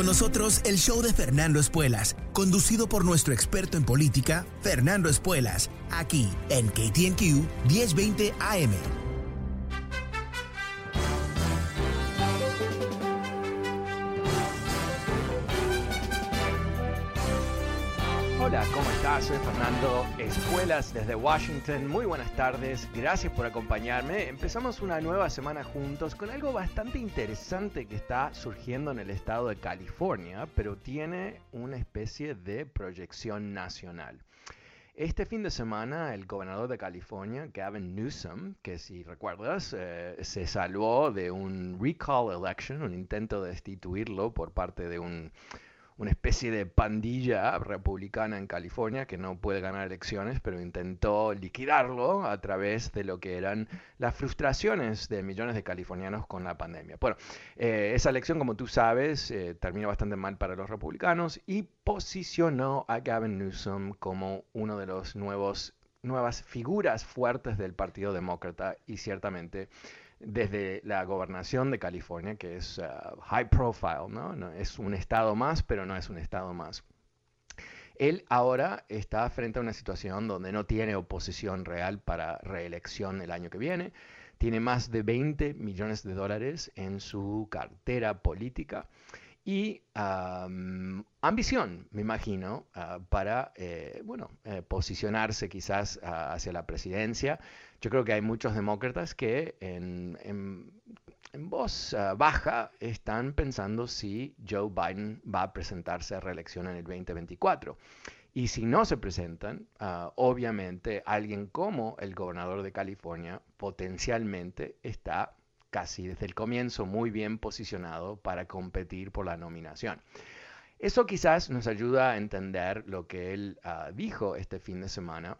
Con nosotros el show de Fernando Espuelas, conducido por nuestro experto en política, Fernando Espuelas, aquí en KTNQ 1020 AM. Hola, ¿cómo estás? Soy Fernando Espuelas desde Washington. Muy buenas tardes, gracias por acompañarme. Empezamos una nueva semana juntos con algo bastante interesante que está surgiendo en el estado de California, pero tiene una especie de proyección nacional. Este fin de semana, el gobernador de California, Gavin Newsom, que si recuerdas, eh, se salvó de un recall election, un intento de destituirlo por parte de un una especie de pandilla republicana en California que no puede ganar elecciones, pero intentó liquidarlo a través de lo que eran las frustraciones de millones de californianos con la pandemia. Bueno, eh, esa elección, como tú sabes, eh, terminó bastante mal para los republicanos y posicionó a Gavin Newsom como uno de los nuevos nuevas figuras fuertes del Partido Demócrata y ciertamente desde la gobernación de California, que es uh, high profile, ¿no? Es un estado más, pero no es un estado más. Él ahora está frente a una situación donde no tiene oposición real para reelección el año que viene. Tiene más de 20 millones de dólares en su cartera política y ambición, me imagino, ah, para eh, bueno, eh, posicionarse quizás ah, hacia la presidencia. Yo creo que hay muchos demócratas que en, voz ah, baja están pensando si Joe Biden va a presentarse a reelección en el 2024. Y si no se presentan, obviamente alguien como el gobernador de California potencialmente está casi desde el comienzo muy bien posicionado para competir por la nominación. Eso quizás nos ayuda a entender lo que él ah, dijo este fin de semana.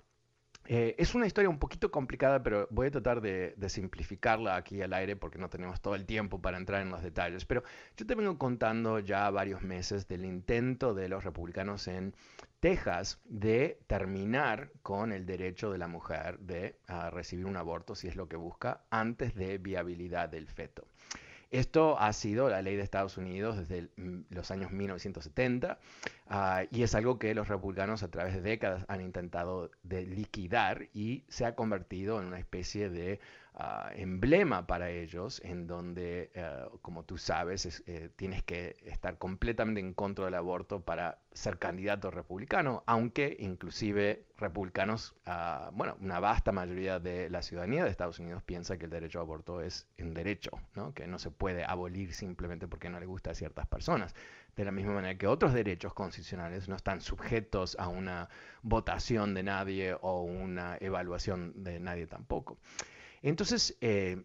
Eh, es una historia un poquito complicada, pero voy a tratar de, de, simplificarla aquí al aire porque no tenemos todo el tiempo para entrar en los detalles. Pero yo te vengo contando ya varios meses del intento de los republicanos en Texas de terminar con el derecho de la mujer de recibir un aborto, si es lo que busca, antes de viabilidad del feto. Esto ha sido la ley de Estados Unidos desde mm, los años 1970 ah, y es algo que los republicanos a través de décadas han intentado liquidar y se ha convertido en una especie de ah, emblema para ellos en donde, eh, como tú sabes, eh, tienes que estar completamente en contra del aborto para ser candidato republicano, aunque inclusive republicanos, ah, bueno, una vasta mayoría de la ciudadanía de Estados Unidos piensa que el derecho a aborto es un derecho, que no se puede abolir simplemente porque no le gusta a ciertas personas. De la misma manera que otros derechos constitucionales no están sujetos a una votación de nadie o una evaluación de nadie tampoco. Entonces, eh,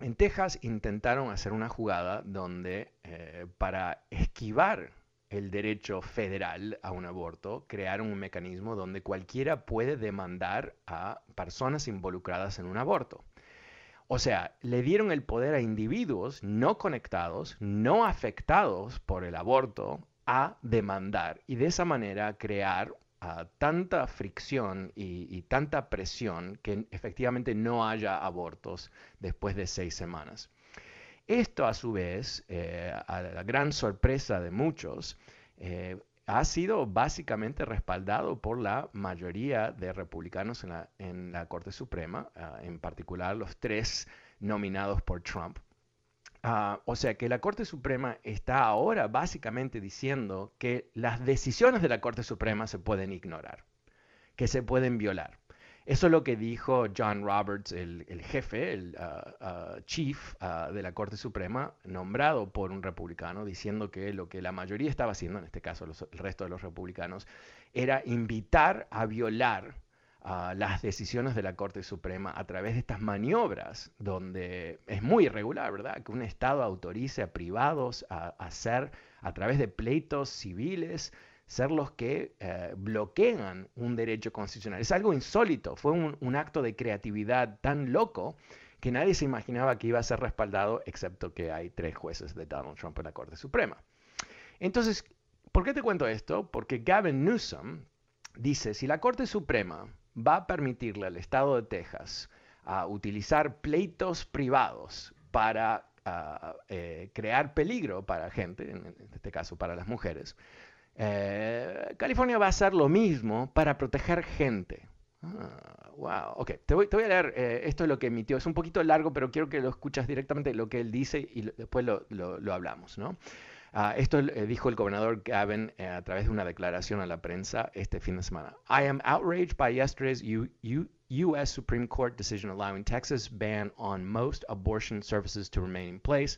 en Texas intentaron hacer una jugada donde eh, para esquivar el derecho federal a un aborto, crearon un mecanismo donde cualquiera puede demandar a personas involucradas en un aborto. O sea, le dieron el poder a individuos no conectados, no afectados por el aborto, a demandar y de esa manera crear ah, tanta fricción y, tanta presión que efectivamente no haya abortos después de seis semanas. Esto a su vez, eh, a la gran sorpresa de muchos, eh, ha sido básicamente respaldado por la mayoría de republicanos en la, Corte Suprema, ah, en particular los tres nominados por Trump. Ah, o sea que la Corte Suprema está ahora básicamente diciendo que las decisiones de la Corte Suprema se pueden ignorar, que se pueden violar. Eso es lo que dijo John Roberts, el, jefe, el uh, uh, chief uh, de la Corte Suprema, nombrado por un republicano, diciendo que lo que la mayoría estaba haciendo, en este caso el resto de los republicanos, era invitar a violar las decisiones de la Corte Suprema a través de estas maniobras, donde es muy irregular, ¿verdad? Que un Estado autorice a privados a hacer, a través de pleitos civiles, ser los que eh, bloquean un derecho constitucional. Es algo insólito, fue un, acto de creatividad tan loco que nadie se imaginaba que iba a ser respaldado, excepto que hay tres jueces de Donald Trump en la Corte Suprema. Entonces, ¿por qué te cuento esto? Porque Gavin Newsom dice, si la Corte Suprema va a permitirle al Estado de Texas a utilizar pleitos privados para ah, eh, crear peligro para gente, en este caso para las mujeres, eh, California va a hacer lo mismo para proteger gente. Ah, wow, ok, te voy, a leer, eh, esto es lo que emitió, es un poquito largo, pero quiero que lo escuchas directamente lo que él dice y después lo, hablamos, ¿no? Ah, esto eh, dijo el gobernador Gavin a través de una declaración a la prensa este fin de semana. I am outraged by yesterday's U.S. Supreme Court decision allowing Texas ban on most abortion services to remain in place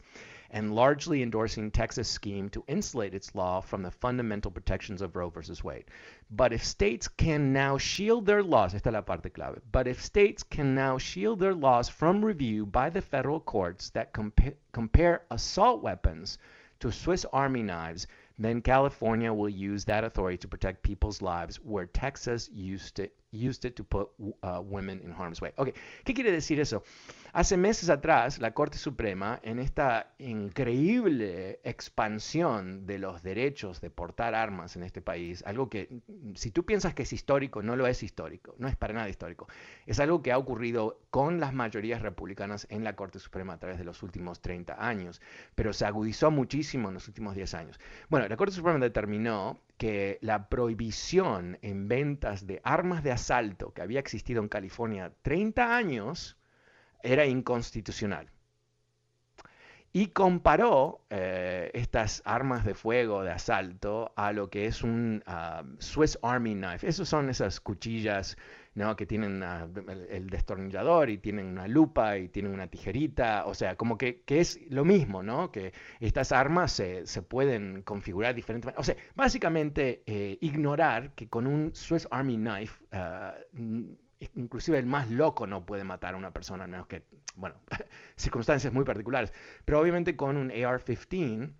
and largely endorsing Texas' scheme to insulate its law from the fundamental protections of Roe v. Wade. But if states can now shield their laws, esta es la parte clave, but if states can now shield their laws from review by the federal courts that compa- compare assault weapons to Swiss Army knives, then California will use that authority to protect people's lives where Texas used it, used it to put uh, women in harm's way. Okay, ¿qué quiere decir eso? Hace meses atrás, la Corte Suprema, en esta increíble expansión de los derechos de portar armas en este país, algo que si tú piensas que es histórico, no lo es histórico, no es para nada histórico, es algo que ha ocurrido con las mayorías republicanas en la Corte Suprema a través de los últimos 30 años, pero se agudizó muchísimo en los últimos 10 años. Bueno, la Corte Suprema determinó que la prohibición en ventas de armas de asalto que había existido en California 30 años, era inconstitucional. Y comparó eh, estas armas de fuego de asalto a lo que es un ah, Swiss Army Knife. Esas son esas cuchillas ¿no? que tienen ah, el, destornillador y tienen una lupa y tienen una tijerita. O sea, como que, es lo mismo, ¿no? Que estas armas se, pueden configurar diferentemente. O sea, básicamente eh, ignorar que con un Swiss Army Knife ah, inclusive el más loco no puede matar a una persona, a menos que, bueno, circunstancias muy particulares. Pero obviamente con un AR-15,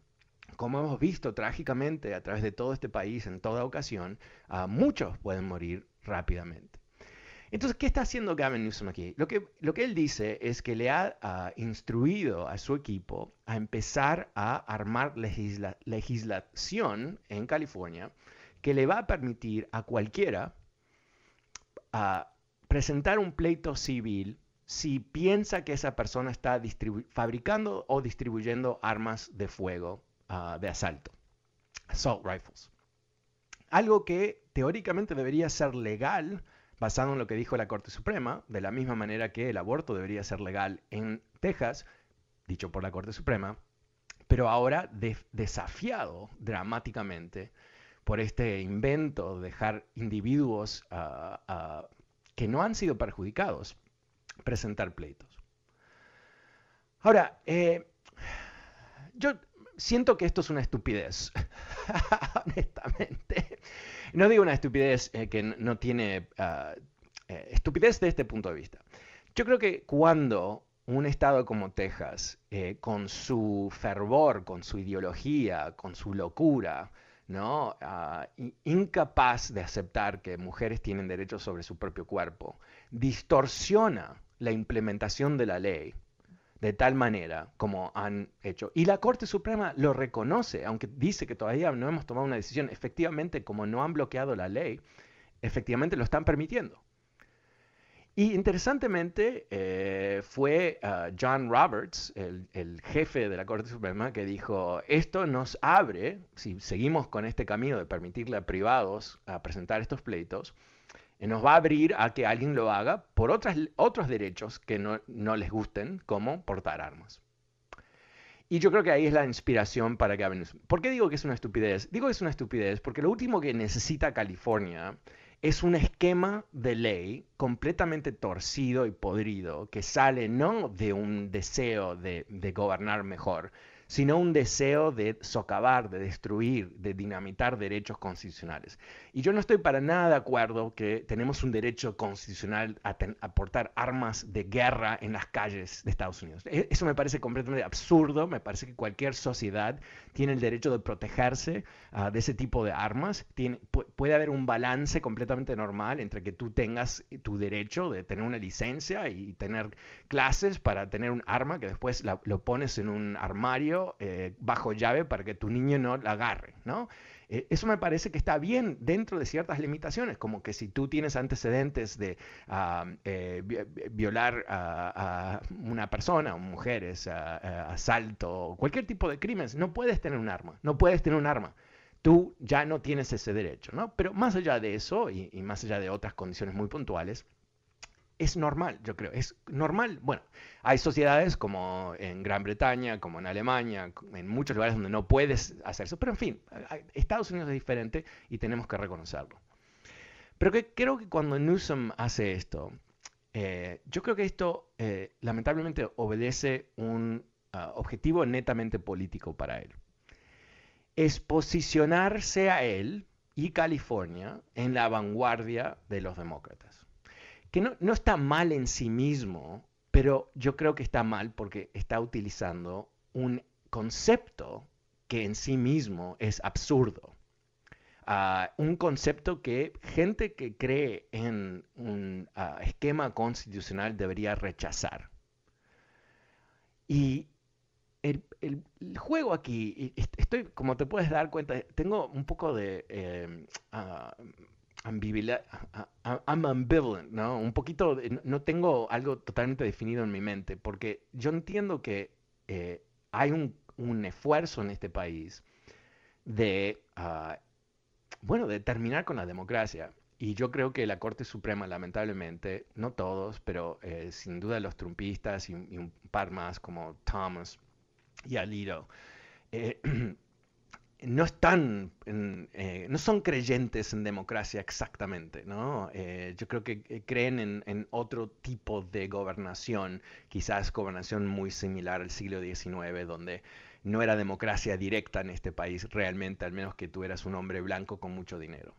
como hemos visto trágicamente a través de todo este país en toda ocasión, muchos pueden morir rápidamente. Entonces, ¿qué está haciendo Gavin Newsom aquí? Lo que, lo que él dice es que le ha instruido a su equipo a empezar a armar legislación en California que le va a permitir a cualquiera presentar un pleito civil si piensa que esa persona está fabricando o distribuyendo armas de fuego ah, de asalto, assault rifles. Algo que teóricamente debería ser legal basado en lo que dijo la Corte Suprema, de la misma manera que el aborto debería ser legal en Texas, dicho por la Corte Suprema, pero ahora desafiado dramáticamente por este invento de dejar individuos uh, que no han sido perjudicados presentar pleitos. Ahora, eh, yo siento que esto es una estupidez, honestamente. No digo una estupidez eh, que no tiene ah, eh, estupidez de este punto de vista. Yo creo que cuando un estado como Texas, con su fervor, con su ideología, con su locura, ¿no? Ah, incapaz de aceptar que mujeres tienen derechos sobre su propio cuerpo, distorsiona la implementación de la ley de tal manera como han hecho. Y la Corte Suprema lo reconoce, aunque dice que todavía no hemos tomado una decisión. Efectivamente, como no han bloqueado la ley, efectivamente lo están permitiendo. Y interesantemente eh, fue ah, John Roberts, el, jefe de la Corte Suprema, que dijo, esto nos abre, si seguimos con este camino de permitirle a privados a presentar estos pleitos, nos va a abrir a que alguien lo haga por otras, otros derechos que no, no les gusten, como portar armas. Y yo creo que ahí es la inspiración para que ¿Por qué digo que es una estupidez? Digo que es una estupidez porque lo último que necesita California es un esquema de ley completamente torcido y podrido que sale no de un deseo de, gobernar mejor, sino un deseo de socavar, de destruir, de dinamitar derechos constitucionales. Y yo no estoy para nada de acuerdo que tenemos un derecho constitucional a, portar armas de guerra en las calles de Estados Unidos. E, eso me parece completamente absurdo, me parece que cualquier sociedad tiene el derecho de protegerse ah, de ese tipo de armas. puede haber un balance completamente normal entre que tú tengas tu derecho de tener una licencia y tener clases para tener un arma que después lo pones en un armario eh, bajo llave para que tu niño no la agarre, ¿no? Eh, eso me parece que está bien dentro de ciertas limitaciones, como que si tú tienes antecedentes de ah, eh, violar a, una persona, mujeres, asalto, cualquier tipo de crímenes, no puedes tener un arma, no puedes tener un arma tú ya no tienes ese derecho, ¿no? Pero más allá de eso, y, más allá de otras condiciones muy puntuales, es normal, yo creo. Es normal. Bueno, hay sociedades como en Gran Bretaña, como en Alemania, en muchos lugares donde no puedes hacer eso. Pero en fin, Estados Unidos es diferente y tenemos que reconocerlo. Pero que, creo que cuando Newsom hace esto, eh, yo creo que esto eh, lamentablemente obedece un ah, objetivo netamente político para él. Es posicionarse a él y California en la vanguardia de los demócratas que no, está mal en sí mismo, pero yo creo que está mal porque está utilizando un concepto que en sí mismo es absurdo. Ah, un concepto que gente que cree en un ah, esquema constitucional debería rechazar. Y el, juego aquí, estoy, como te puedes dar cuenta, tengo un poco de eh, ah, I'm ambivalent, ¿no? Un poquito, no tengo algo totalmente definido en mi mente, porque yo entiendo que eh, hay un, esfuerzo en este país de, ah, bueno, de terminar con la democracia. Y yo creo que la Corte Suprema, lamentablemente, no todos, pero eh, sin duda los trumpistas y, un par más como Thomas y Alito, eh, no están, eh, no son creyentes en democracia exactamente, ¿no? Eh, yo creo que eh, creen en, otro tipo de gobernación, quizás gobernación muy similar al siglo XIX, donde no era democracia directa en este país realmente, al menos que tú eras un hombre blanco con mucho dinero.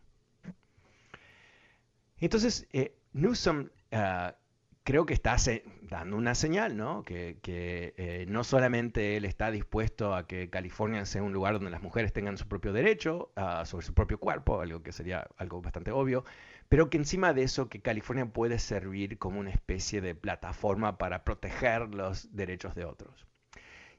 Entonces, Newsom ah, creo que está dando una señal, ¿no? Que, eh, no solamente él está dispuesto a que California sea un lugar donde las mujeres tengan su propio derecho uh, sobre su propio cuerpo, algo que sería algo bastante obvio, pero que encima de eso que California puede servir como una especie de plataforma para proteger los derechos de otros.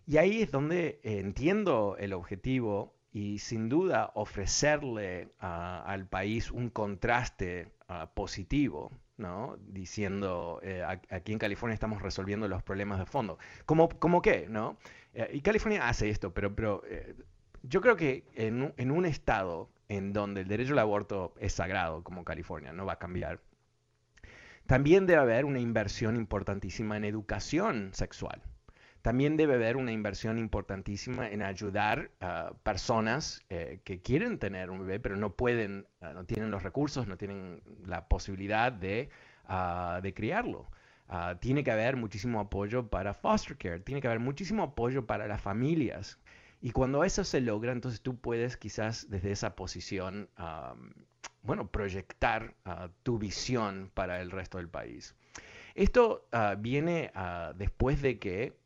Y ahí es donde entiendo el objetivo y sin duda ofrecerle uh, al país un contraste uh, positivo ¿no? Diciendo, eh, aquí en California estamos resolviendo los problemas de fondo. ¿Cómo, cómo qué? ¿no? Eh, y California hace esto, pero, pero eh, yo creo que en, en, un estado en donde el derecho al aborto es sagrado, como California, no va a cambiar, también debe haber una inversión importantísima en educación sexual. También debe haber una inversión importantísima en ayudar a personas eh, que quieren tener un bebé, pero no pueden, ah, no tienen los recursos, no tienen la posibilidad de, ah, de criarlo. Ah, tiene que haber muchísimo apoyo para foster care, tiene que haber muchísimo apoyo para las familias. Y cuando eso se logra, entonces tú puedes quizás desde esa posición, bueno, proyectar tu visión para el resto del país. Esto viene después de que uh,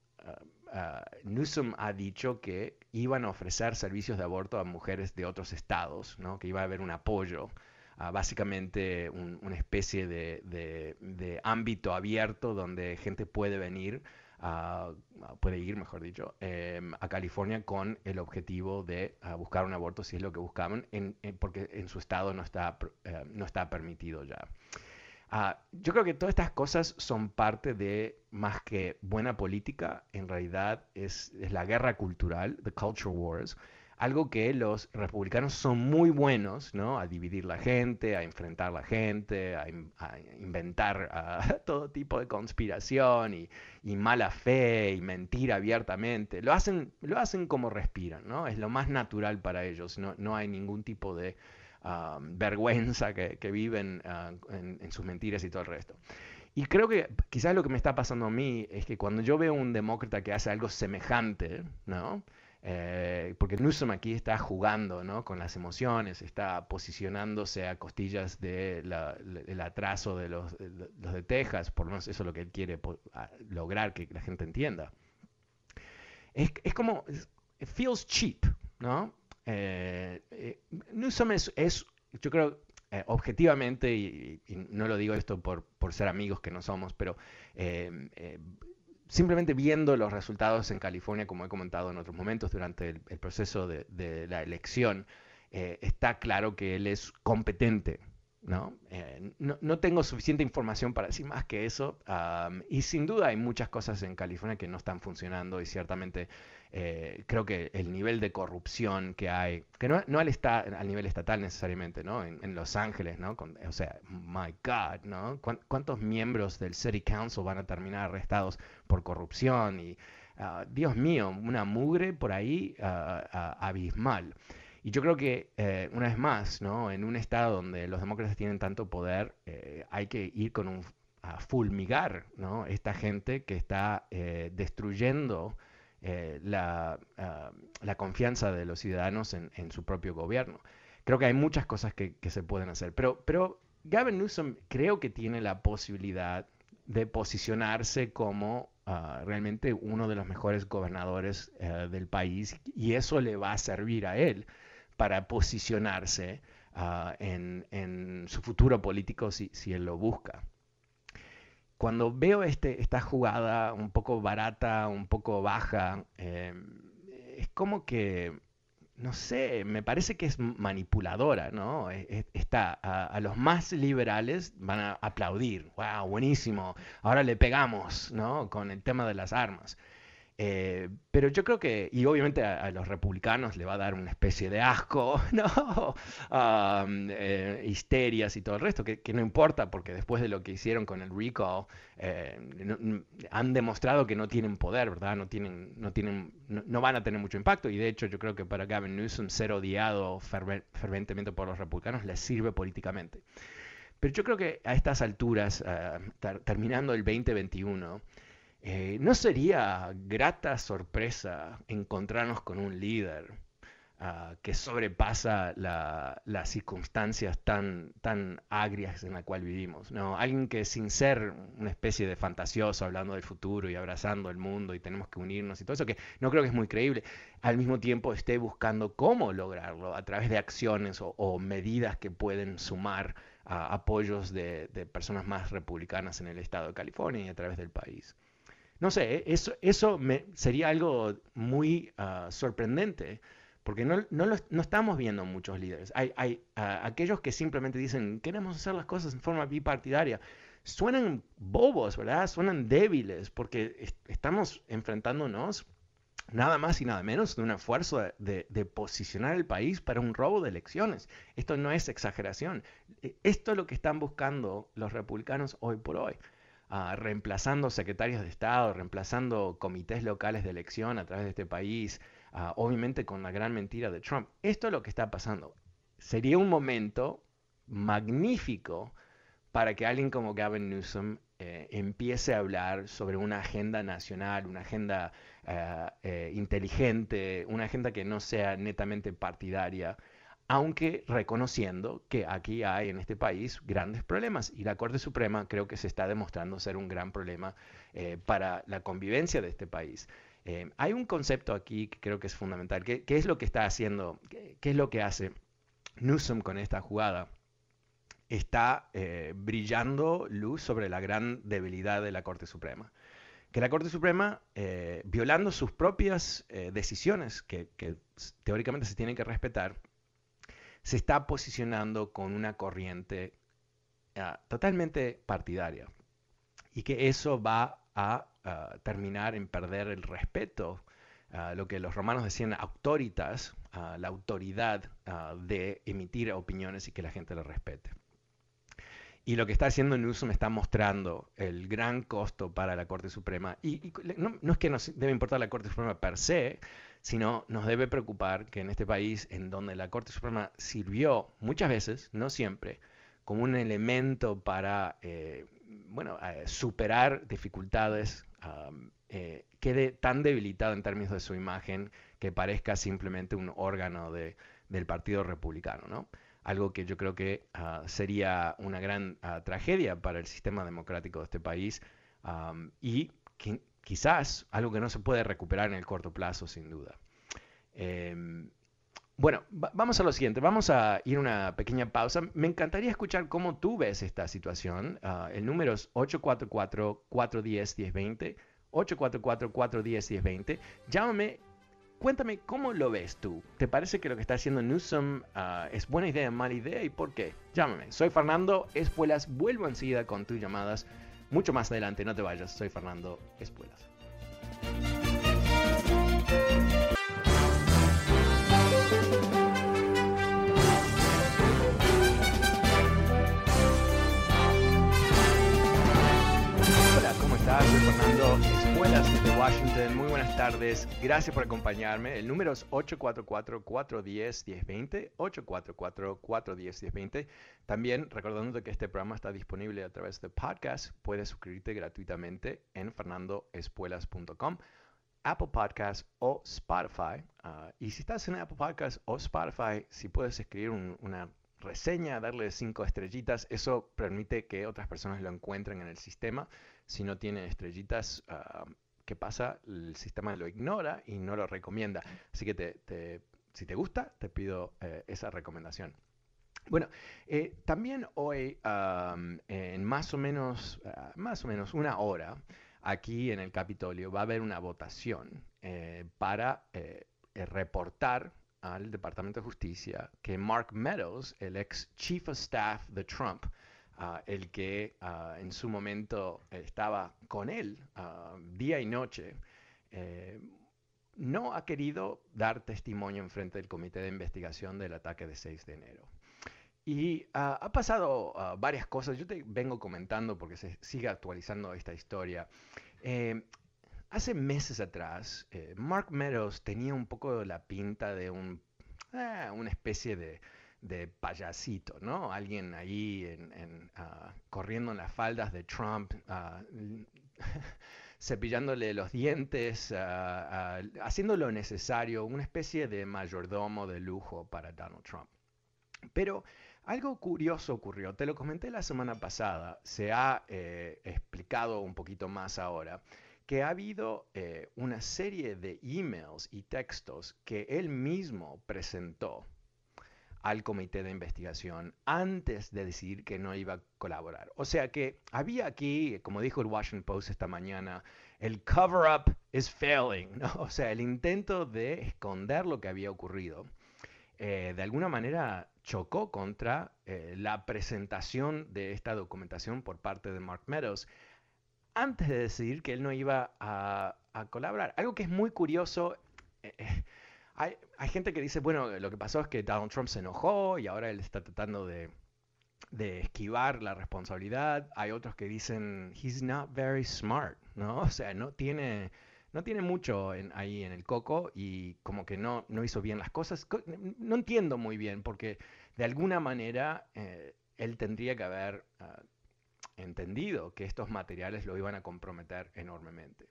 Newsom ha dicho que iban a ofrecer servicios de aborto a mujeres de otros estados, ¿no? que iba a haber un apoyo, básicamente una especie de, ámbito abierto donde gente puede venir, puede ir, mejor dicho, em, a California con el objetivo de buscar un aborto si es lo que buscaban, porque en su estado no está, eh, no está permitido ya. Ah, yo creo que todas estas cosas son parte de, más que buena política, en realidad es, la guerra cultural, the culture wars, algo que los republicanos son muy buenos, ¿no? A dividir la gente, a enfrentar la gente, a, inventar todo tipo de conspiración y, mala fe y mentir abiertamente. Lo hacen, lo hacen como respiran, ¿no? Es lo más natural para ellos, no, no hay ningún tipo de vergüenza que, viven ah, en, sus mentiras y todo el resto. Y creo que quizás lo que me está pasando a mí es que cuando yo veo un demócrata que hace algo semejante, ¿no? Eh, porque Newsom aquí está jugando ¿no? con las emociones, está posicionándose a costillas del atraso de los, de Texas, por lo menos eso es lo que él quiere lograr que la gente entienda. Es, es como, it feels cheap, ¿no? Eh, eh, Newsom es, es, yo creo, eh, objetivamente, y, no lo digo esto por, ser amigos que no somos, pero simplemente viendo los resultados en California, como he comentado en otros momentos durante el, proceso de, la elección, está claro que él es competente. ¿no? ¿no? tengo suficiente información para decir más que eso. y sin duda hay muchas cosas en California que no están funcionando y ciertamente eh, creo que el nivel de corrupción que hay, que no, no al, al nivel estatal necesariamente, ¿no? En, Los Ángeles, ¿no? o sea, my God, ¿no? ¿Cuántos miembros del City Council van a terminar arrestados por corrupción? Y, ah, Dios mío, una mugre por ahí ah, ah, abismal. Y yo creo que, eh, una vez más, ¿no? En un estado donde los demócratas tienen tanto poder, eh, hay que ir con un a fulmigar, ¿no? Esta gente que está destruyendo eh, ah, la, confianza de los ciudadanos en, su propio gobierno. Creo que hay muchas cosas que, se pueden hacer, pero, pero Gavin Newsom creo que tiene la posibilidad de posicionarse como ah, realmente uno de los mejores gobernadores eh, del país y eso le va a servir a él para posicionarse ah, en, su futuro político si él lo busca cuando veo este, esta jugada un poco barata, un poco baja, eh, es como que, no sé, me parece que es manipuladora, ¿no? E, e, está, a, los más liberales van a aplaudir, wow, buenísimo, ahora le pegamos, ¿no? Con el tema de las armas. Eh, pero yo creo que, y obviamente a, los republicanos le va a dar una especie de asco, ¿no? Eh, histerias y todo el resto, que, no importa, porque después de lo que hicieron con el recall, eh, han demostrado que no tienen poder, ¿verdad? No, tienen, no, tienen, no, van a tener mucho impacto, y de hecho yo creo que para Gavin Newsom ser odiado ferventemente por los republicanos les sirve políticamente. Pero yo creo que a estas alturas, terminando el 2021, eh, ¿No sería grata sorpresa encontrarnos con un líder ah, que sobrepasa las circunstancias tan, tan agrias en las cuales vivimos? ¿no? Alguien que sin ser una especie de fantasioso hablando del futuro y abrazando el mundo y tenemos que unirnos y todo eso, que no creo que es muy creíble, al mismo tiempo esté buscando cómo lograrlo a través de acciones o, medidas que pueden sumar apoyos de personas más republicanas en el estado de California y a través del país. No sé, e, eso, eso sería algo muy ah, sorprendente, porque no, no, estamos viendo muchos líderes. Hay, hay ah, aquellos que simplemente dicen, queremos hacer las cosas en forma bipartidaria. Suenan bobos, ¿verdad? Suenan débiles, porque estamos enfrentándonos nada más y nada menos de un esfuerzo de, de, posicionar el país para un robo de elecciones. Esto no es exageración. E, esto es lo que están buscando los republicanos hoy por hoy. Ah, reemplazando secretarios de Estado, reemplazando comités locales de elección a través de este país, ah, obviamente con la gran mentira de Trump. Esto es lo que está pasando. Sería un momento magnífico para que alguien como Gavin Newsom eh, empiece a hablar sobre una agenda nacional, una agenda ah, eh, inteligente, una agenda que no sea netamente partidaria, aunque reconociendo que aquí hay en este país grandes problemas y la Corte Suprema creo que se está demostrando ser un gran problema eh, para la convivencia de este país. Eh, hay un concepto aquí que creo que es fundamental. ¿Qué, es lo que está haciendo? Qué, es lo que hace Newsom con esta jugada? Está eh, brillando luz sobre la gran debilidad de la Corte Suprema. Que la Corte Suprema, violando sus propias decisiones, que teóricamente se tienen que respetar, se está posicionando con una corriente ah, totalmente partidaria y que eso va a ah, terminar en perder el respeto, uh, lo que los romanos decían autoritas, la autoridad de emitir opiniones y que la gente lo respete. Y lo que está haciendo Newsom está mostrando el gran costo para la Corte Suprema. Y, no, no, es que nos debe importar la Corte Suprema per se, sino nos debe preocupar que en este país, en donde la Corte Suprema sirvió muchas veces, no siempre, como un elemento para eh, bueno, eh, superar dificultades eh, quede tan debilitado en términos de su imagen que parezca simplemente un órgano de, del Partido Republicano, ¿no? Algo que yo creo que ah, sería una gran ah, tragedia para el sistema democrático de este país y quizás algo que no se puede recuperar en el corto plazo, sin duda. Em, bueno, vamos a lo siguiente, vamos a ir a una pequeña pausa. Me encantaría escuchar cómo tú ves esta situación. Ah, el número es 844-410-1020. 844-410-1020. Llámame, cuéntame cómo lo ves tú. ¿Te parece que lo que está haciendo Newsom uh, es buena idea, mala idea y por qué? Llámame. Soy Fernando Espuelas. Vuelvo enseguida con tus llamadas. Mucho más adelante, no te vayas. Soy Fernando Espuelas. Escuelas de Washington. Muy buenas tardes. Gracias por acompañarme. El número es 844-410-1020. 844-410-1020. También recordando que este programa está disponible a través de podcast. Puedes suscribirte gratuitamente en fernandoespuelas.com. Apple Podcast o Spotify. Ah, y si estás en Apple Podcast o Spotify, si puedes escribir una reseña, darle cinco estrellitas, eso permite que otras personas lo encuentren en el sistema si no tiene estrellitas, ah, ¿qué pasa? El sistema lo ignora y no lo recomienda. Así que si te gusta, te pido eh, esa recomendación. Bueno, eh, también hoy, en más o, menos, ah, más o menos una hora, aquí en el Capitolio va a haber una votación eh, para reportar al Departamento de Justicia que Mark Meadows, el ex Chief of Staff de Trump, el que en su momento estaba con él día y noche, eh, no ha querido dar testimonio en frente del comité de investigación del ataque de 6 de enero. Y ha pasado varias cosas, yo te vengo comentando porque se sigue actualizando esta historia. Eh, hace meses atrás, eh, Mark Meadows tenía un poco la pinta de un, una especie de de payasito, ¿no? Alguien ahí ah, corriendo en las faldas de Trump, uh, cepillándole los dientes, uh, haciendo lo necesario, una especie de mayordomo de lujo para Donald Trump. Pero algo curioso ocurrió, te lo comenté la semana pasada, se ha eh, explicado un poquito más ahora, que ha habido eh, una serie de emails y textos que él mismo presentó al comité de investigación antes de decidir que no iba a colaborar. O sea que había aquí, como dijo el Washington Post esta mañana, el cover-up is failing, ¿no? o sea, el intento de esconder lo que había ocurrido. Eh, de alguna manera chocó contra eh, la presentación de esta documentación por parte de Mark Meadows antes de decidir que él no iba a, colaborar. Algo que es muy curioso. Eh, hay, gente que dice, bueno, lo que pasó es que Donald Trump se enojó y ahora él está tratando de, esquivar la responsabilidad. Hay otros que dicen, he's not very smart, ¿no? O sea, no tiene, no tiene mucho ahí en el coco y como que no, no hizo bien las cosas. No entiendo muy bien porque de alguna manera eh, él tendría que haber ah, entendido que estos materiales lo iban a comprometer enormemente.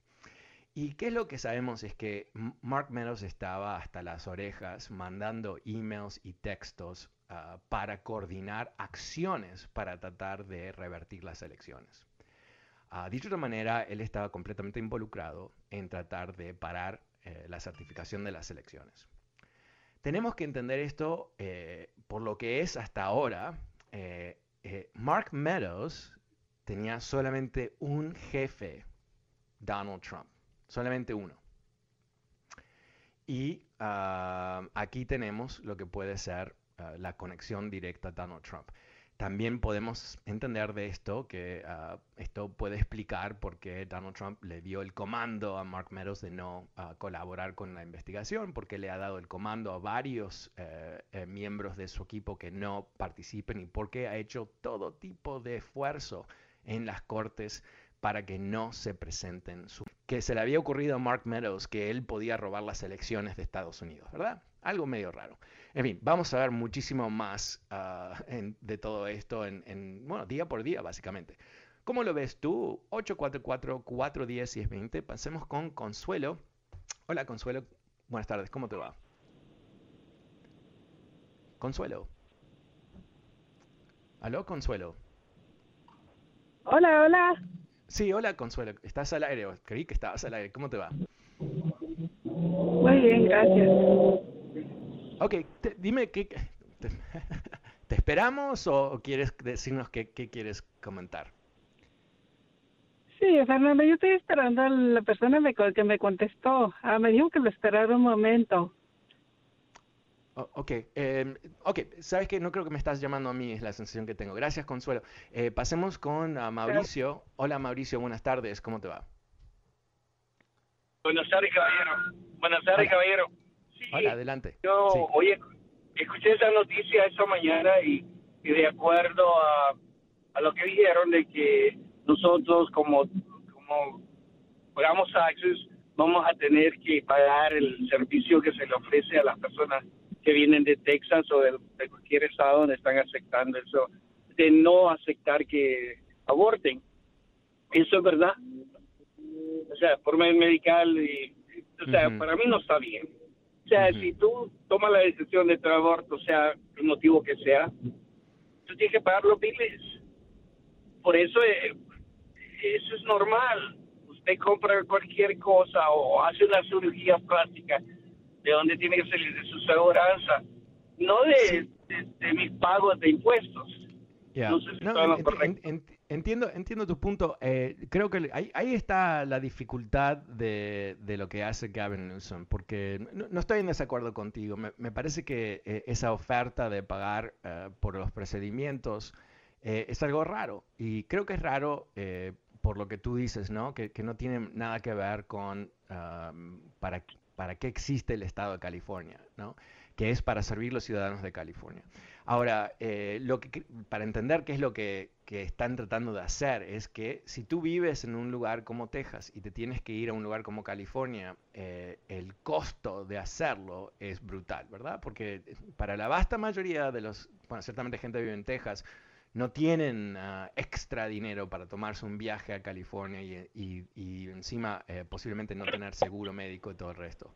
¿Y qué es lo que sabemos? Es que Mark Meadows estaba hasta las orejas mandando emails y textos ah, para coordinar acciones para tratar de revertir las elecciones. Uh, dicho de otra manera, él estaba completamente involucrado en tratar de parar eh, la certificación de las elecciones. Tenemos que entender esto eh, por lo que es hasta ahora. Eh, Mark Meadows tenía solamente un jefe, Donald Trump solamente uno. Y ah, aquí tenemos lo que puede ser ah, la conexión directa a Donald Trump. También podemos entender de esto que ah, esto puede explicar por qué Donald Trump le dio el comando a Mark Meadows de no colaborar con la investigación, porque le ha dado el comando a varios eh, eh, miembros de su equipo que no participen y porque ha hecho todo tipo de esfuerzo en las cortes para que no se presenten su... que se le había ocurrido a Mark Meadows que él podía robar las elecciones de Estados Unidos, ¿verdad? Algo medio raro. En fin, vamos a ver muchísimo más ah, de todo esto en, bueno, día por día, básicamente. ¿Cómo lo ves tú? 844-410-1020. Pasemos con Consuelo. Hola Consuelo, buenas tardes, ¿cómo te va? Consuelo. ¿Aló, Consuelo? Hola, hola. Sí, hola Consuelo, estás al aire, creí que estabas al aire, ¿cómo te va? Muy bien, gracias. Ok, dime qué... Te, esperamos o, quieres decirnos qué, quieres comentar? Sí, Fernando, yo estoy esperando a la persona que me contestó. Ah, me dijo que lo esperara un momento. Oh, ok, eh, ok, sabes que no creo que me estás llamando a mí, es la sensación que tengo. Gracias, Consuelo. Eh, pasemos con Mauricio. Hola, Mauricio, buenas tardes, ¿cómo te va? Buenas tardes, caballero. Buenas tardes, caballero. Hola, adelante. Yo, oye, escuché esa noticia esta mañana y, de acuerdo a, a, lo que dijeron de que nosotros como, como pagamos taxes, vamos a tener que pagar el servicio que se le ofrece a las personas que vienen de Texas o de, cualquier estado donde están aceptando eso, de no aceptar que aborten. Eso es verdad. O sea, por medio medical, y, o sea, para mí no está bien. O sea, si tú tomas la decisión de tu aborto, sea el motivo que sea, tú tienes que pagar los biles. Por eso, eh, eso es normal. Usted compra cualquier cosa o hace una cirugía plástica de dónde tiene que salir, de su seguranza, no de, mis pagos de impuestos. entiendo, entiendo tu punto. Eh, creo que ahí, está la dificultad de, lo que hace Gavin Newsom, porque no, estoy en desacuerdo contigo. Me, parece que eh, esa oferta de pagar eh, por los procedimientos es algo raro. Y creo que es raro por lo que tú dices, ¿no? Que, no tiene nada que ver con para para qué existe el Estado de California, ¿no? que es para servir los ciudadanos de California. Ahora, eh, para entender qué es lo que, están tratando de hacer, es que si tú vives en un lugar como Texas y te tienes que ir a un lugar como California, eh, el costo de hacerlo es brutal, ¿verdad? Porque para la vasta mayoría de los, bueno, ciertamente gente vive en Texas, no tienen ah, extra dinero para tomarse un viaje a California y, encima eh, posiblemente no tener seguro médico y todo el resto.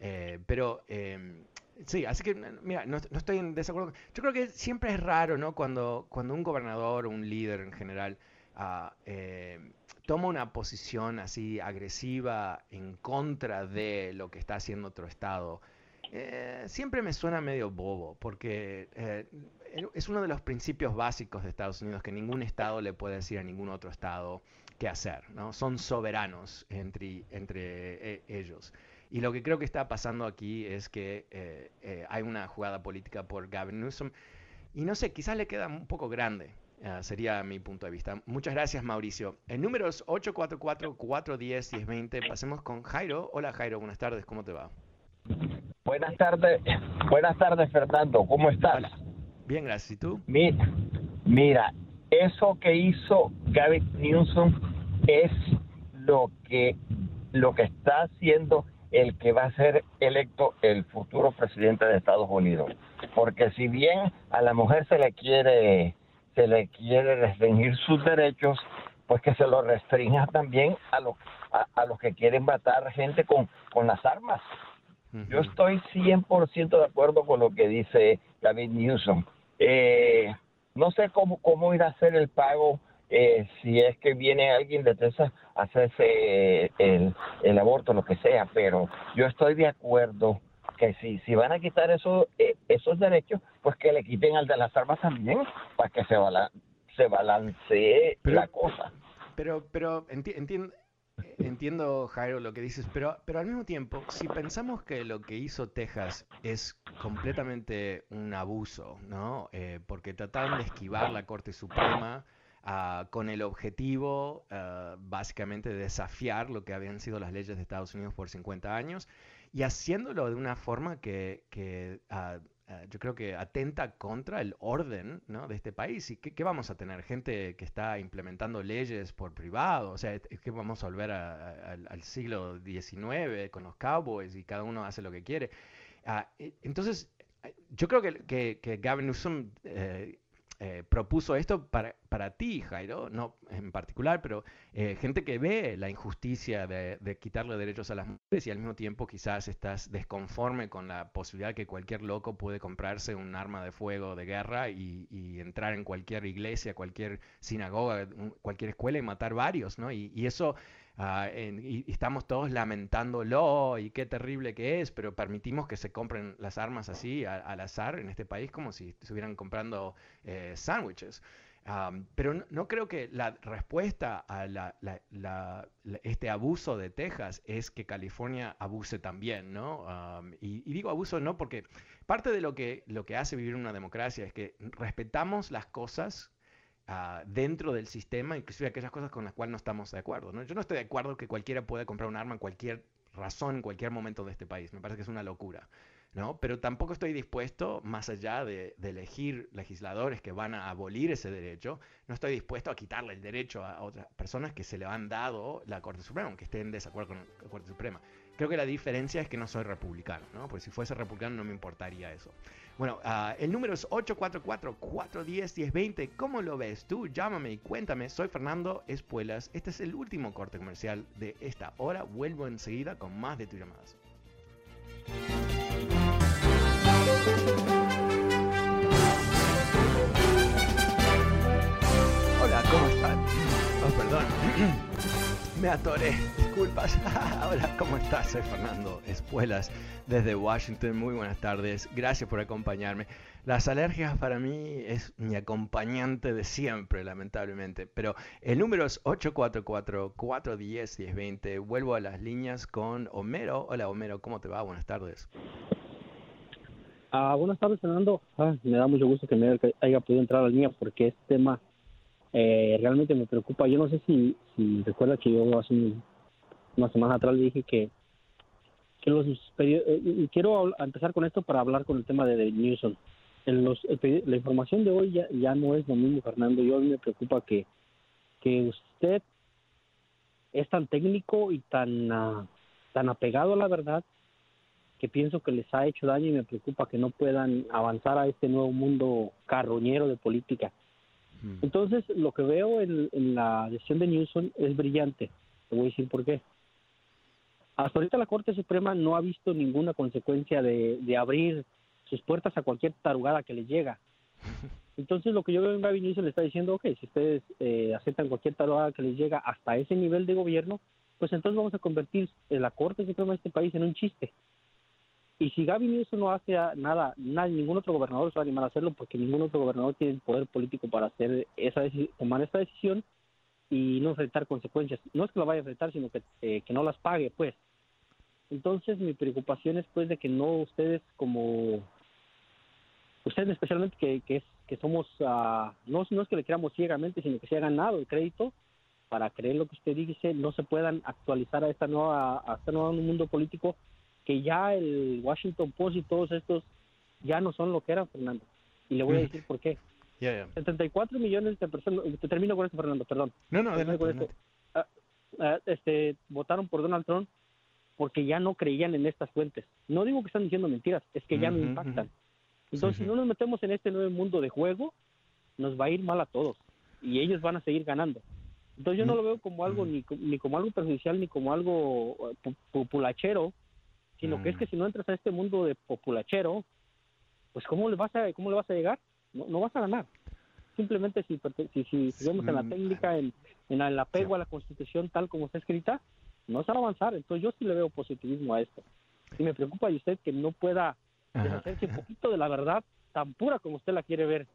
Eh, pero em, sí, así que mira, no, estoy en desacuerdo. Yo creo que siempre es raro, ¿no? Cuando, cuando un gobernador o un líder en general ah, em, toma una posición así agresiva en contra de lo que está haciendo otro estado. Eh, siempre me suena medio bobo, porque es uno de los principios básicos de Estados Unidos que ningún estado le puede decir a ningún otro estado qué hacer, ¿no? Son soberanos entre, entre eh, ellos. Y lo que creo que está pasando aquí es que eh, eh, hay una jugada política por Gavin Newsom y no sé, quizás le queda un poco grande. sería mi punto de vista. Muchas gracias, Mauricio. En números 844-410-1020, pasemos con Jairo. Hola, Jairo, buenas tardes, ¿cómo te va? Buenas tardes, buenas tardes, Fernando, ¿cómo estás? Bien, gracias. ¿Y tú? Mira, mira, eso que hizo Gavin Newsom es lo que lo que está haciendo el que va a ser electo el futuro presidente de Estados Unidos. Porque si bien a la mujer se le quiere se le quiere restringir sus derechos, pues que se lo restrinja también a los a, los que quieren matar gente con, con las armas. Yo estoy 100% de acuerdo con lo que dice David Newsom. Eh, no sé cómo, cómo ir a hacer el pago eh, si es que viene alguien de Texas a hacerse el, el aborto, lo que sea, pero yo estoy de acuerdo que si, si van a quitar eso, eh, esos derechos, pues que le quiten al de las armas también, para que se, se balancee la cosa. Pero, pero entiendo Entiendo, Jairo, lo que dices, pero, pero al mismo tiempo, si pensamos que lo que hizo Texas es completamente un abuso, ¿no? Eh, porque trataron de esquivar la Corte Suprema ah, con el objetivo, ah, básicamente, de desafiar lo que habían sido las leyes de Estados Unidos por 50 años y haciéndolo de una forma que, que ah, eh, yo creo que atenta contra el orden ¿no? de este país. ¿Y qué, vamos a tener? Gente que está implementando leyes por privado. O sea, es que vamos a volver al siglo XIX con los cowboys y cada uno hace lo que quiere. E, entonces, yo creo que, que, Gavin Newsom eh, eh, propuso esto para, para ti, Jairo, no en particular, pero eh, gente que ve la injusticia de, quitarle derechos a las mujeres y al mismo tiempo quizás estás desconforme con la posibilidad que cualquier loco puede comprarse un arma de fuego de guerra y, entrar en cualquier iglesia, cualquier sinagoga, cualquier escuela y matar varios, ¿no? Y, eso... Ah, y, estamos todos lamentándolo y qué terrible que es, pero permitimos que se compren las armas así al azar en este país como si estuvieran comprando eh, sándwiches pero no, creo que la respuesta a este abuso de Texas es que California abuse también, ¿no? y, digo abuso no porque parte de lo que, lo que hace vivir una democracia es que respetamos las cosas ah, dentro del sistema, inclusive aquellas cosas con las cuales no estamos de acuerdo. ¿no? Yo no estoy de acuerdo que cualquiera pueda comprar un arma en cualquier razón, en cualquier momento de este país. Me parece que es una locura. ¿no? Pero tampoco estoy dispuesto, más allá de, elegir legisladores que van a abolir ese derecho, no estoy dispuesto a quitarle el derecho a, otras personas que se le han dado la Corte Suprema, aunque estén en desacuerdo con la Corte Suprema. Creo que la diferencia es que no soy republicano, ¿no? Porque si fuese republicano no me importaría eso. Bueno, ah, el número es 844-410-1020. ¿Cómo lo ves tú? Llámame y cuéntame. Soy Fernando Espuelas. Este es el último corte comercial de esta hora. Vuelvo enseguida con más de tus llamadas. Hola, ¿cómo están? Oh, perdón. Me atoré. Disculpas. Hola, ¿cómo estás? Soy Fernando Espuelas desde Washington. Muy buenas tardes. Gracias por acompañarme. Las alergias para mí es mi acompañante de siempre, lamentablemente. Pero el número es 844-410-1020. Vuelvo a las líneas con Homero. Hola, Homero, ¿cómo te va? Buenas tardes. Ah, buenas tardes, Fernando. Ah, me da mucho gusto que me haya podido entrar a la línea porque este tema eh, realmente me preocupa. Yo no sé si, si recuerda que yo hace una semana atrás le dije que, que los eh, quiero empezar con esto para hablar con el tema de, Newsom. En los, la información de hoy ya, no es lo mismo, Fernando. Yo a me preocupa que, que usted es tan técnico y tan, ah, tan apegado a la verdad que pienso que les ha hecho daño y me preocupa que no puedan avanzar a este nuevo mundo carroñero de política. Entonces, lo que veo en, la decisión de Newsom es brillante. Te voy a decir por qué. Hasta ahorita la Corte Suprema no ha visto ninguna consecuencia de, abrir sus puertas a cualquier tarugada que le llega. Entonces, lo que yo veo en Gavin Newsom le está diciendo, ok, si ustedes eh, aceptan cualquier tarugada que les llega hasta ese nivel de gobierno, pues entonces vamos a convertir la Corte Suprema de este país en un chiste. Y si Gavin Newsom no hace nada, ningún otro gobernador se va a animar a hacerlo porque ningún otro gobernador tiene el poder político para hacer esa tomar esta decisión y no enfrentar consecuencias. No es que lo vaya a enfrentar, sino que, eh, que no las pague, pues. Entonces mi preocupación es pues de que no ustedes como ustedes especialmente que, que, que somos uh, no, no es que le creamos ciegamente sino que se ha ganado el crédito para creer lo que usted dice no se puedan actualizar a esta nueva a este nuevo mundo político que ya el Washington Post y todos estos ya no son lo que eran, Fernando. Y le voy a decir por qué. 74 millones de personas, te termino con esto, Fernando, perdón. No, no, adelante, ah, ah, este, votaron por Donald Trump porque ya no creían en estas fuentes. No digo que están diciendo mentiras, es que ya no impactan. Entonces, si no nos metemos en este nuevo mundo de juego, nos va a ir mal a todos y ellos van a seguir ganando. Entonces, yo no lo veo como algo ni, ni como algo perjudicial ni como algo eh, populachero, sino que es que mm. si no entras a este mundo de populachero, pues ¿cómo le vas a, cómo le vas a llegar? No, no vas a ganar. Simplemente si, si, si, vemos en la mm. técnica, en, en el apego a la Constitución tal como está escrita, no se va a avanzar. Entonces yo sí le veo positivismo a esto. Y me preocupa y usted que no pueda deshacerse un poquito de la verdad tan pura como usted la quiere ver.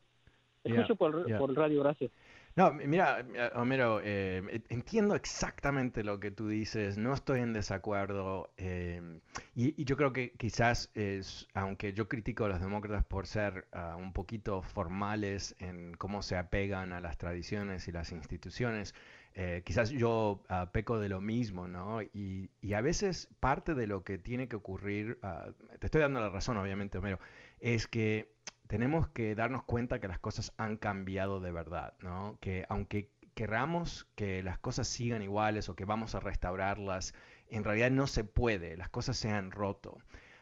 Escucho por, por el radio, gracias. No, mira, Homero, eh, entiendo exactamente lo que tú dices, no estoy en desacuerdo eh, y, yo creo que quizás, es, aunque yo critico a los demócratas por ser ah, un poquito formales en cómo se apegan a las tradiciones y las instituciones, eh, quizás yo ah, peco de lo mismo, ¿no? Y, y, a veces parte de lo que tiene que ocurrir, ah, te estoy dando la razón obviamente, Homero, es que tenemos que darnos cuenta que las cosas han cambiado de verdad, ¿no? Que aunque queramos que las cosas sigan iguales o que vamos a restaurarlas, en realidad no se puede, las cosas se han roto.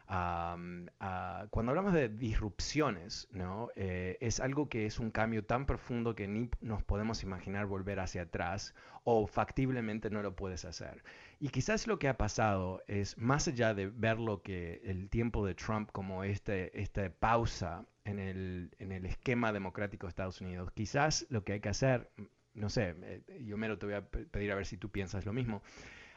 Ah, cuando hablamos de disrupciones, ¿no? Eh, es algo que es un cambio tan profundo que ni nos podemos imaginar volver hacia atrás o factiblemente no lo puedes hacer. Y quizás lo que ha pasado es, más allá de ver lo que el tiempo de Trump como este, esta pausa en el, en el esquema democrático de Estados Unidos, quizás lo que hay que hacer, no sé, eh, yo mero te voy a pedir a ver si tú piensas lo mismo,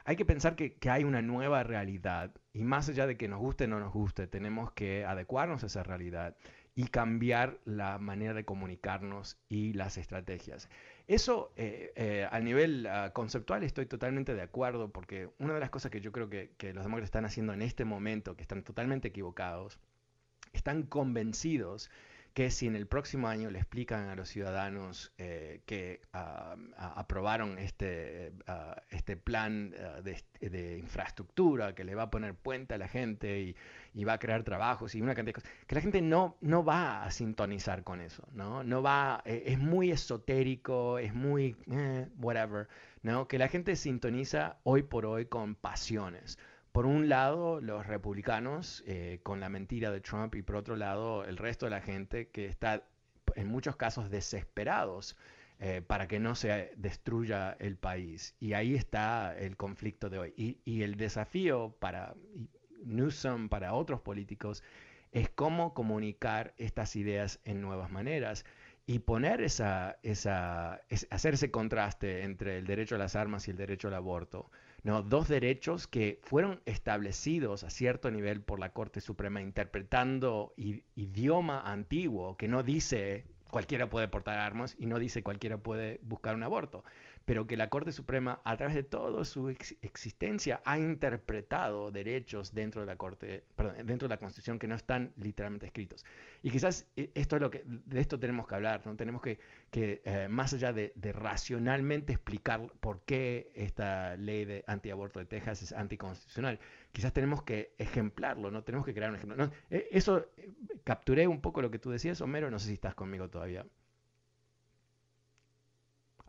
hay que pensar que, hay una nueva realidad y más allá de que nos guste o no nos guste, tenemos que adecuarnos a esa realidad y cambiar la manera de comunicarnos y las estrategias. Eso eh, eh, a nivel ah, conceptual estoy totalmente de acuerdo porque una de las cosas que yo creo que, que los demócratas están haciendo en este momento, que están totalmente equivocados, están convencidos que si en el próximo año le explican a los ciudadanos eh, que ah, aprobaron este, ah, este plan ah, de, infraestructura, que le va a poner puente a la gente y, va a crear trabajos y una cantidad de cosas, que la gente no, no va a sintonizar con eso, ¿no? No va, eh, es muy esotérico, es muy eh, whatever, ¿no? Que la gente sintoniza hoy por hoy con pasiones por un lado, los republicanos eh, con la mentira de Trump y por otro lado, el resto de la gente que está en muchos casos desesperados eh, para que no se destruya el país. Y ahí está el conflicto de hoy. Y, el desafío para Newsom, para otros políticos, es cómo comunicar estas ideas en nuevas maneras y poner esa, esa, hacer ese contraste entre el derecho a las armas y el derecho al aborto ¿no? dos derechos que fueron establecidos a cierto nivel por la Corte Suprema interpretando idioma antiguo que no dice cualquiera puede portar armas y no dice cualquiera puede buscar un aborto pero que la Corte Suprema, a través de toda su existencia, ha interpretado derechos dentro de la Corte, dentro de la Constitución que no están literalmente escritos. Y quizás eh, esto es lo que, de esto tenemos que hablar, ¿no? Tenemos que, que eh, más allá de, racionalmente explicar por qué esta ley de antiaborto de Texas es anticonstitucional, quizás tenemos que ejemplarlo, ¿no? Tenemos que crear un ejemplo. Eh, eso, capturé un poco lo que tú decías, Homero, no sé si estás conmigo todavía.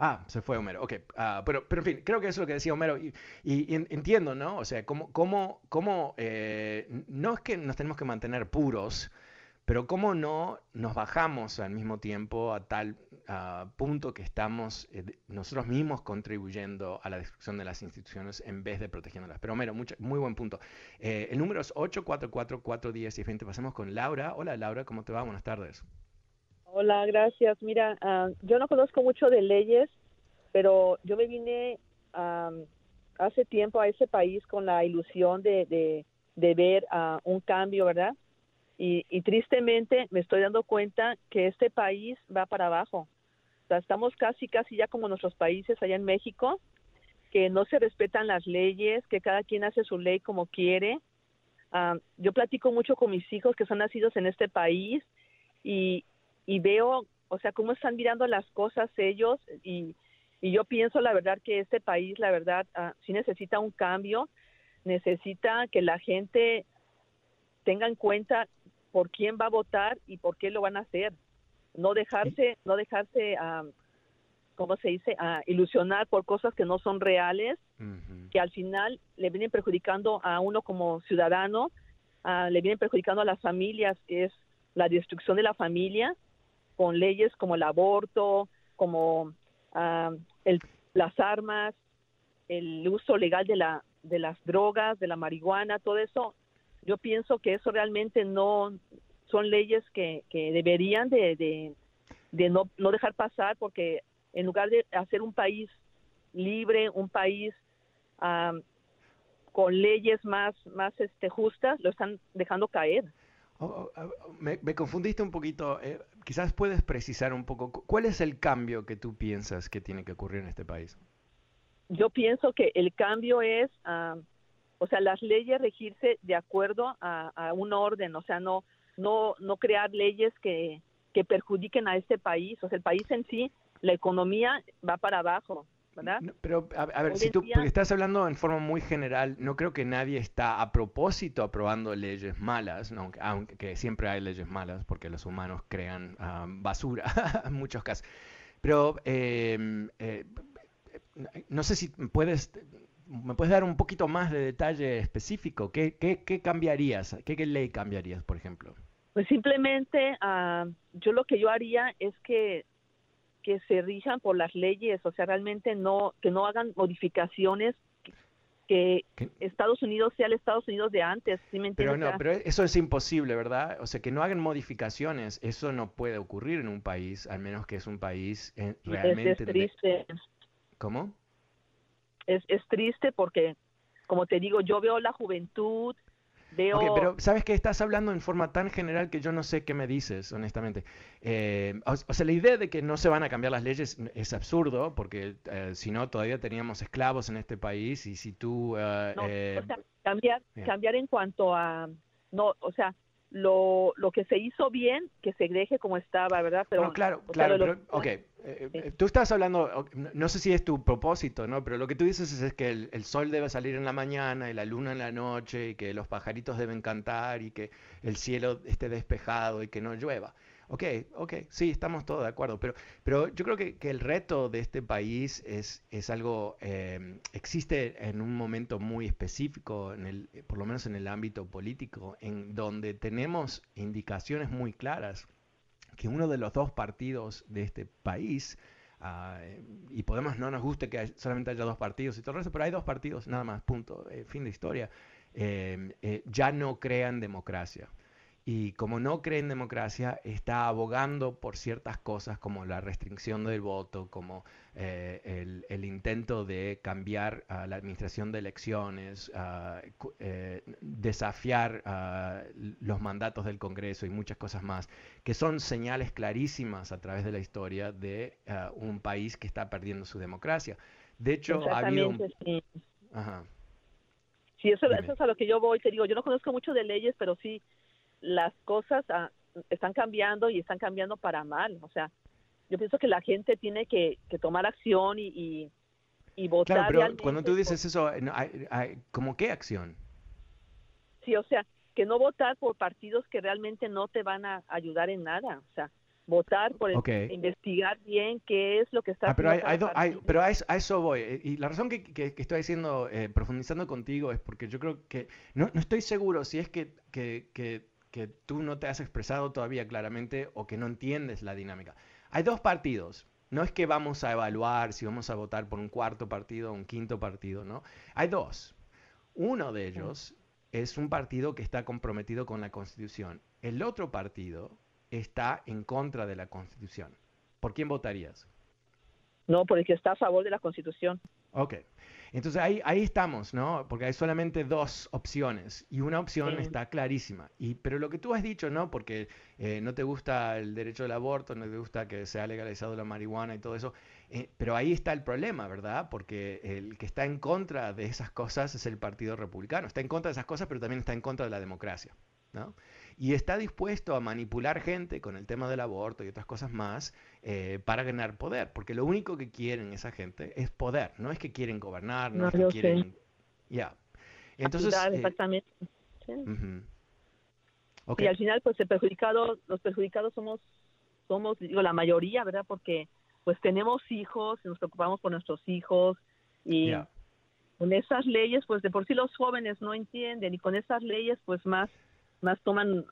Ah, se fue Homero, ok. Ah, pero, pero en fin, creo que eso es lo que decía Homero y, entiendo, ¿no? O sea, cómo, cómo, cómo eh, no es que nos tenemos que mantener puros, pero cómo no nos bajamos al mismo tiempo a tal punto que estamos eh, nosotros mismos contribuyendo a la destrucción de las instituciones en vez de protegiéndolas. Pero Homero, muy buen punto. Eh, el número es 844-410 y frente pasemos con Laura. Hola Laura, ¿cómo te va? Buenas tardes. Hola, gracias. Mira, ah, yo no conozco mucho de leyes, pero yo me vine hace tiempo a ese país con la ilusión de, de, ver uh, un cambio, ¿verdad? Y, y, tristemente me estoy dando cuenta que este país va para abajo. O sea, estamos casi, casi ya como nuestros países allá en México, que no se respetan las leyes, que cada quien hace su ley como quiere. yo platico mucho con mis hijos que son nacidos en este país y, y veo, o sea, cómo están mirando las cosas ellos y, y yo pienso la verdad que este país, la verdad, uh, sí necesita un cambio, necesita que la gente tenga en cuenta por quién va a votar y por qué lo van a hacer. No dejarse, no dejarse, uh, ¿cómo se dice?, a ilusionar por cosas que no son reales, que al final le vienen perjudicando a uno como ciudadano, le vienen perjudicando a las familias, es la destrucción de la familia con leyes como el aborto, como ah, el, las armas, el uso legal de, la, de las drogas, de la marihuana, todo eso, yo pienso que eso realmente no son leyes que, deberían de, de, no, no dejar pasar porque en lugar de hacer un país libre, un país ah, con leyes más, más este, justas, lo están dejando caer. Oh, oh, oh, me, confundiste un poquito. Eh, quizás puedes precisar un poco. ¿Cuál es el cambio que tú piensas que tiene que ocurrir en este país? Yo pienso que el cambio es, ah, o sea, las leyes regirse de acuerdo a, un orden, o sea, no, no, no crear leyes que, que perjudiquen a este país. O sea, el país en sí, la economía va para abajo pero, a, ver, si tú porque estás hablando en forma muy general, no creo que nadie está a propósito aprobando leyes malas, aunque, siempre hay leyes malas porque los humanos crean ah, basura en muchos casos. Pero em, eh, no sé si puedes ¿Me puedes dar un poquito más de detalle específico? ¿Qué, qué, qué cambiarías? ¿Qué, ¿Qué, ley cambiarías, por ejemplo? Pues simplemente uh, yo lo que yo haría es que que se rijan por las leyes, o sea, realmente no que no hagan modificaciones que Estados Unidos sea el Estados Unidos de antes, ¿sí me Pero no, pero eso es imposible, ¿verdad? O sea, que no hagan modificaciones, eso no puede ocurrir en un país, al menos que es un país realmente... Es, es triste. ¿Cómo? Es, es triste porque, como te digo, yo veo la juventud, Veo... pero sabes que estás hablando en forma tan general que yo no sé qué me dices, honestamente. Eh, o, sea, la idea de que no se van a cambiar las leyes es absurdo, porque eh, si no, todavía teníamos esclavos en este país y si tú... Uh, no, o sea, cambiar, cambiar en cuanto a... No, o sea, lo, lo que se hizo bien, que se deje como estaba, ¿verdad? Pero, no, claro, claro, pero, ok. Eh, eh, tú estás hablando, no sé si es tu propósito, ¿no? Pero lo que tú dices es, que el, el, sol debe salir en la mañana y la luna en la noche y que los pajaritos deben cantar y que el cielo esté despejado y que no llueva. Ok, ok, sí, estamos todos de acuerdo, pero, pero yo creo que, que el reto de este país es, es algo, eh, existe en un momento muy específico, en el, por lo menos en el ámbito político, en donde tenemos indicaciones muy claras que uno de los dos partidos de este país, uh, y Podemos no nos guste que solamente haya dos partidos y todo eso, pero hay dos partidos nada más, punto, eh, fin de historia, eh, eh, ya no crean democracia y como no cree en democracia, está abogando por ciertas cosas como la restricción del voto, como eh, el, intento de cambiar la administración de elecciones, eh, desafiar los mandatos del Congreso y muchas cosas más, que son señales clarísimas a través de la historia de un país que está perdiendo su democracia. De hecho, ha habido... Sí. Sí, eso, eso es a lo que yo voy, te digo, yo no conozco mucho de leyes, pero sí las cosas ah, están cambiando y están cambiando para mal. O sea, yo pienso que la gente tiene que, tomar acción y, y, votar. Claro, pero cuando tú dices eso, ¿cómo qué acción? Sí, o sea, que no votar por partidos que realmente no te van a ayudar en nada. O sea, votar por investigar bien qué es lo que está ah, pero hay, pero a eso, voy eh, y la razón que, que, estoy diciendo eh, profundizando contigo es porque yo creo que no, no estoy seguro si es que, que, que tú no te has expresado todavía claramente o que no entiendes la dinámica. Hay dos partidos. No es que vamos a evaluar si vamos a votar por un cuarto partido o un quinto partido, ¿no? Hay dos. Uno de ellos es un partido que está comprometido con la Constitución. El otro partido está en contra de la Constitución. ¿Por quién votarías? No, por el que está a favor de la Constitución. Ok. Entonces ahí, ahí estamos, ¿no? Porque hay solamente dos opciones y una opción está clarísima. Y, pero lo que tú has dicho, ¿no? Porque eh, no te gusta el derecho del aborto, no te gusta que sea legalizado la marihuana y todo eso, eh, pero ahí está el problema, ¿verdad? Porque el que está en contra de esas cosas es el Partido Republicano. Está en contra de esas cosas, pero también está en contra de la democracia, ¿no? Y está dispuesto a manipular gente con el tema del aborto y otras cosas más eh, para ganar poder, porque lo único que quieren esa gente es poder, no es que quieren gobernar, no, es que quieren... Ya. Entonces... Eh, exactamente. Y al final, pues el perjudicado, los perjudicados somos, somos, digo, la mayoría, ¿verdad? Porque pues tenemos hijos, nos preocupamos por nuestros hijos y con esas leyes, pues de por sí los jóvenes no entienden y con esas leyes, pues más más toman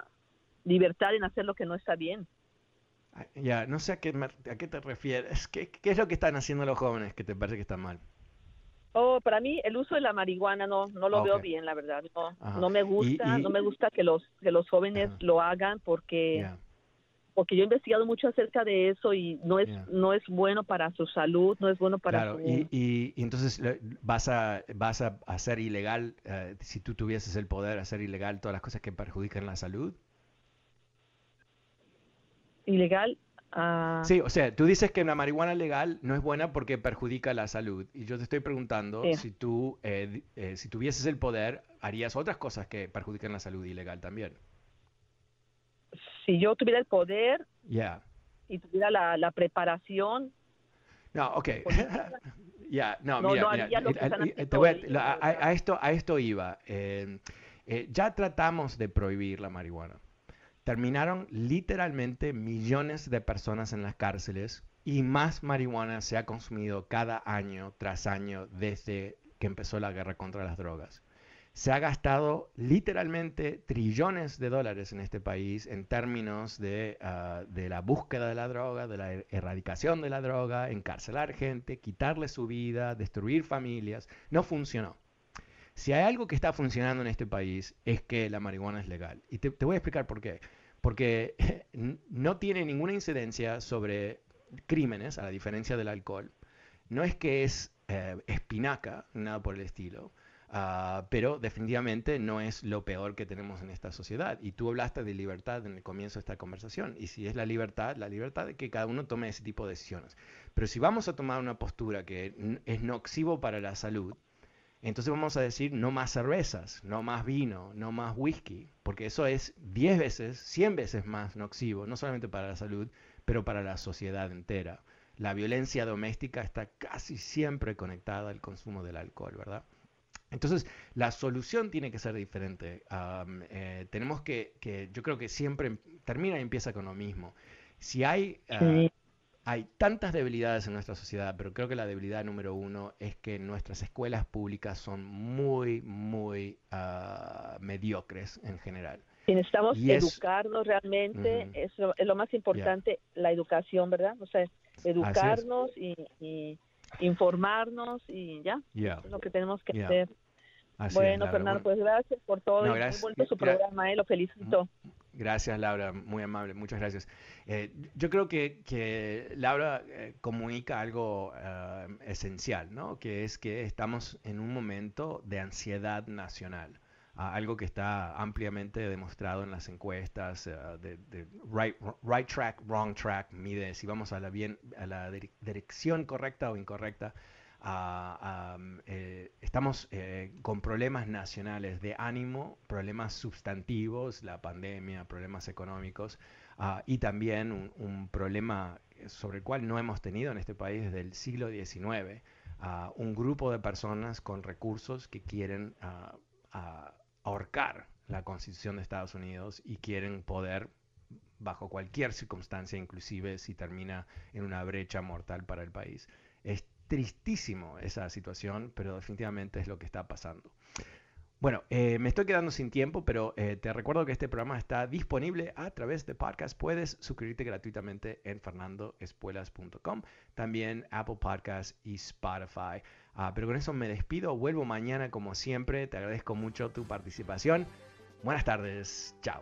libertad en hacer lo que no está bien. Ya, no sé a qué, a qué te refieres. ¿Qué, ¿Qué, es lo que están haciendo los jóvenes que te parece que está mal? Oh, para mí el uso de la marihuana no no lo veo bien, la verdad. No, no me gusta, no me gusta que los que los jóvenes lo hagan porque porque yo he investigado mucho acerca de eso y no es no es bueno para su salud, no es bueno para claro, y, y, entonces vas a vas a hacer ilegal eh, si tú tuvieses el poder hacer ilegal todas las cosas que perjudican la salud. Ilegal. Uh... Sí, o sea, tú dices que una marihuana legal no es buena porque perjudica la salud. Y yo te estoy preguntando si tú, eh, eh, si tuvieses el poder, harías otras cosas que perjudican la salud ilegal también si yo tuviera el poder yeah. y tuviera la, la preparación. No, ok. ya, no, a, esto, a esto iba. Eh, eh, ya tratamos de prohibir la marihuana. Terminaron literalmente millones de personas en las cárceles y más marihuana se ha consumido cada año tras año desde que empezó la guerra contra las drogas. Se ha gastado literalmente trillones de dólares en este país en términos de, ah, la búsqueda de la droga, de la er-, erradicación de la droga, encarcelar gente, quitarle su vida, destruir familias. No funcionó. Si hay algo que está funcionando en este país es que la marihuana es legal. Y te, te voy a explicar por qué. Porque no tiene ninguna incidencia sobre crímenes, a la diferencia del alcohol. No es que es eh, espinaca, nada por el estilo. Ah, pero definitivamente no es lo peor que tenemos en esta sociedad. Y tú hablaste de libertad en el comienzo de esta conversación. Y si es la libertad, la libertad de que cada uno tome ese tipo de decisiones. Pero si vamos a tomar una postura que es nocivo para la salud, entonces vamos a decir no más cervezas, no más vino, no más whisky, porque eso es 10 veces, 100 veces más nocivo, no solamente para la salud, pero para la sociedad entera. La violencia doméstica está casi siempre conectada al consumo del alcohol, ¿verdad? Entonces, la solución tiene que ser diferente. Eh, tenemos que, que, yo creo que siempre termina y empieza con lo mismo. Si hay, ah, hay tantas debilidades en nuestra sociedad, pero creo que la debilidad número uno es que nuestras escuelas públicas son muy, muy ah, mediocres en general. Y necesitamos educarnos realmente, es, lo, más importante, la educación, ¿verdad? O sea, educarnos y informarnos y ya. Es lo que tenemos que hacer. Bueno, Fernando, pues gracias por todo. No, gracias. Muy su programa, eh, lo felicito. Gracias, Laura, muy amable, muchas gracias. Eh, yo creo que, que Laura eh, comunica algo esencial, ¿no? Que es que estamos en un momento de ansiedad nacional algo que está ampliamente demostrado en las encuestas eh, de, right, right, track, wrong track, mide si vamos a la, bien, a la dirección correcta o incorrecta. Eh, estamos eh, con problemas nacionales de ánimo, problemas sustantivos, la pandemia, problemas económicos ah, y también un, problema sobre el cual no hemos tenido en este país desde el siglo XIX, ah, un grupo de personas con recursos que quieren uh, ahorcar la constitución de Estados Unidos y quieren poder, bajo cualquier circunstancia, inclusive si termina en una brecha mortal para el país. Es tristísimo esa situación, pero definitivamente es lo que está pasando. Bueno, eh, me estoy quedando sin tiempo, pero eh, te recuerdo que este programa está disponible a través de podcast. Puedes suscribirte gratuitamente en fernandoespuelas.com, también Apple Podcasts y Spotify. Ah, pero con eso me despido, vuelvo mañana como siempre, te agradezco mucho tu participación. Buenas tardes, chao.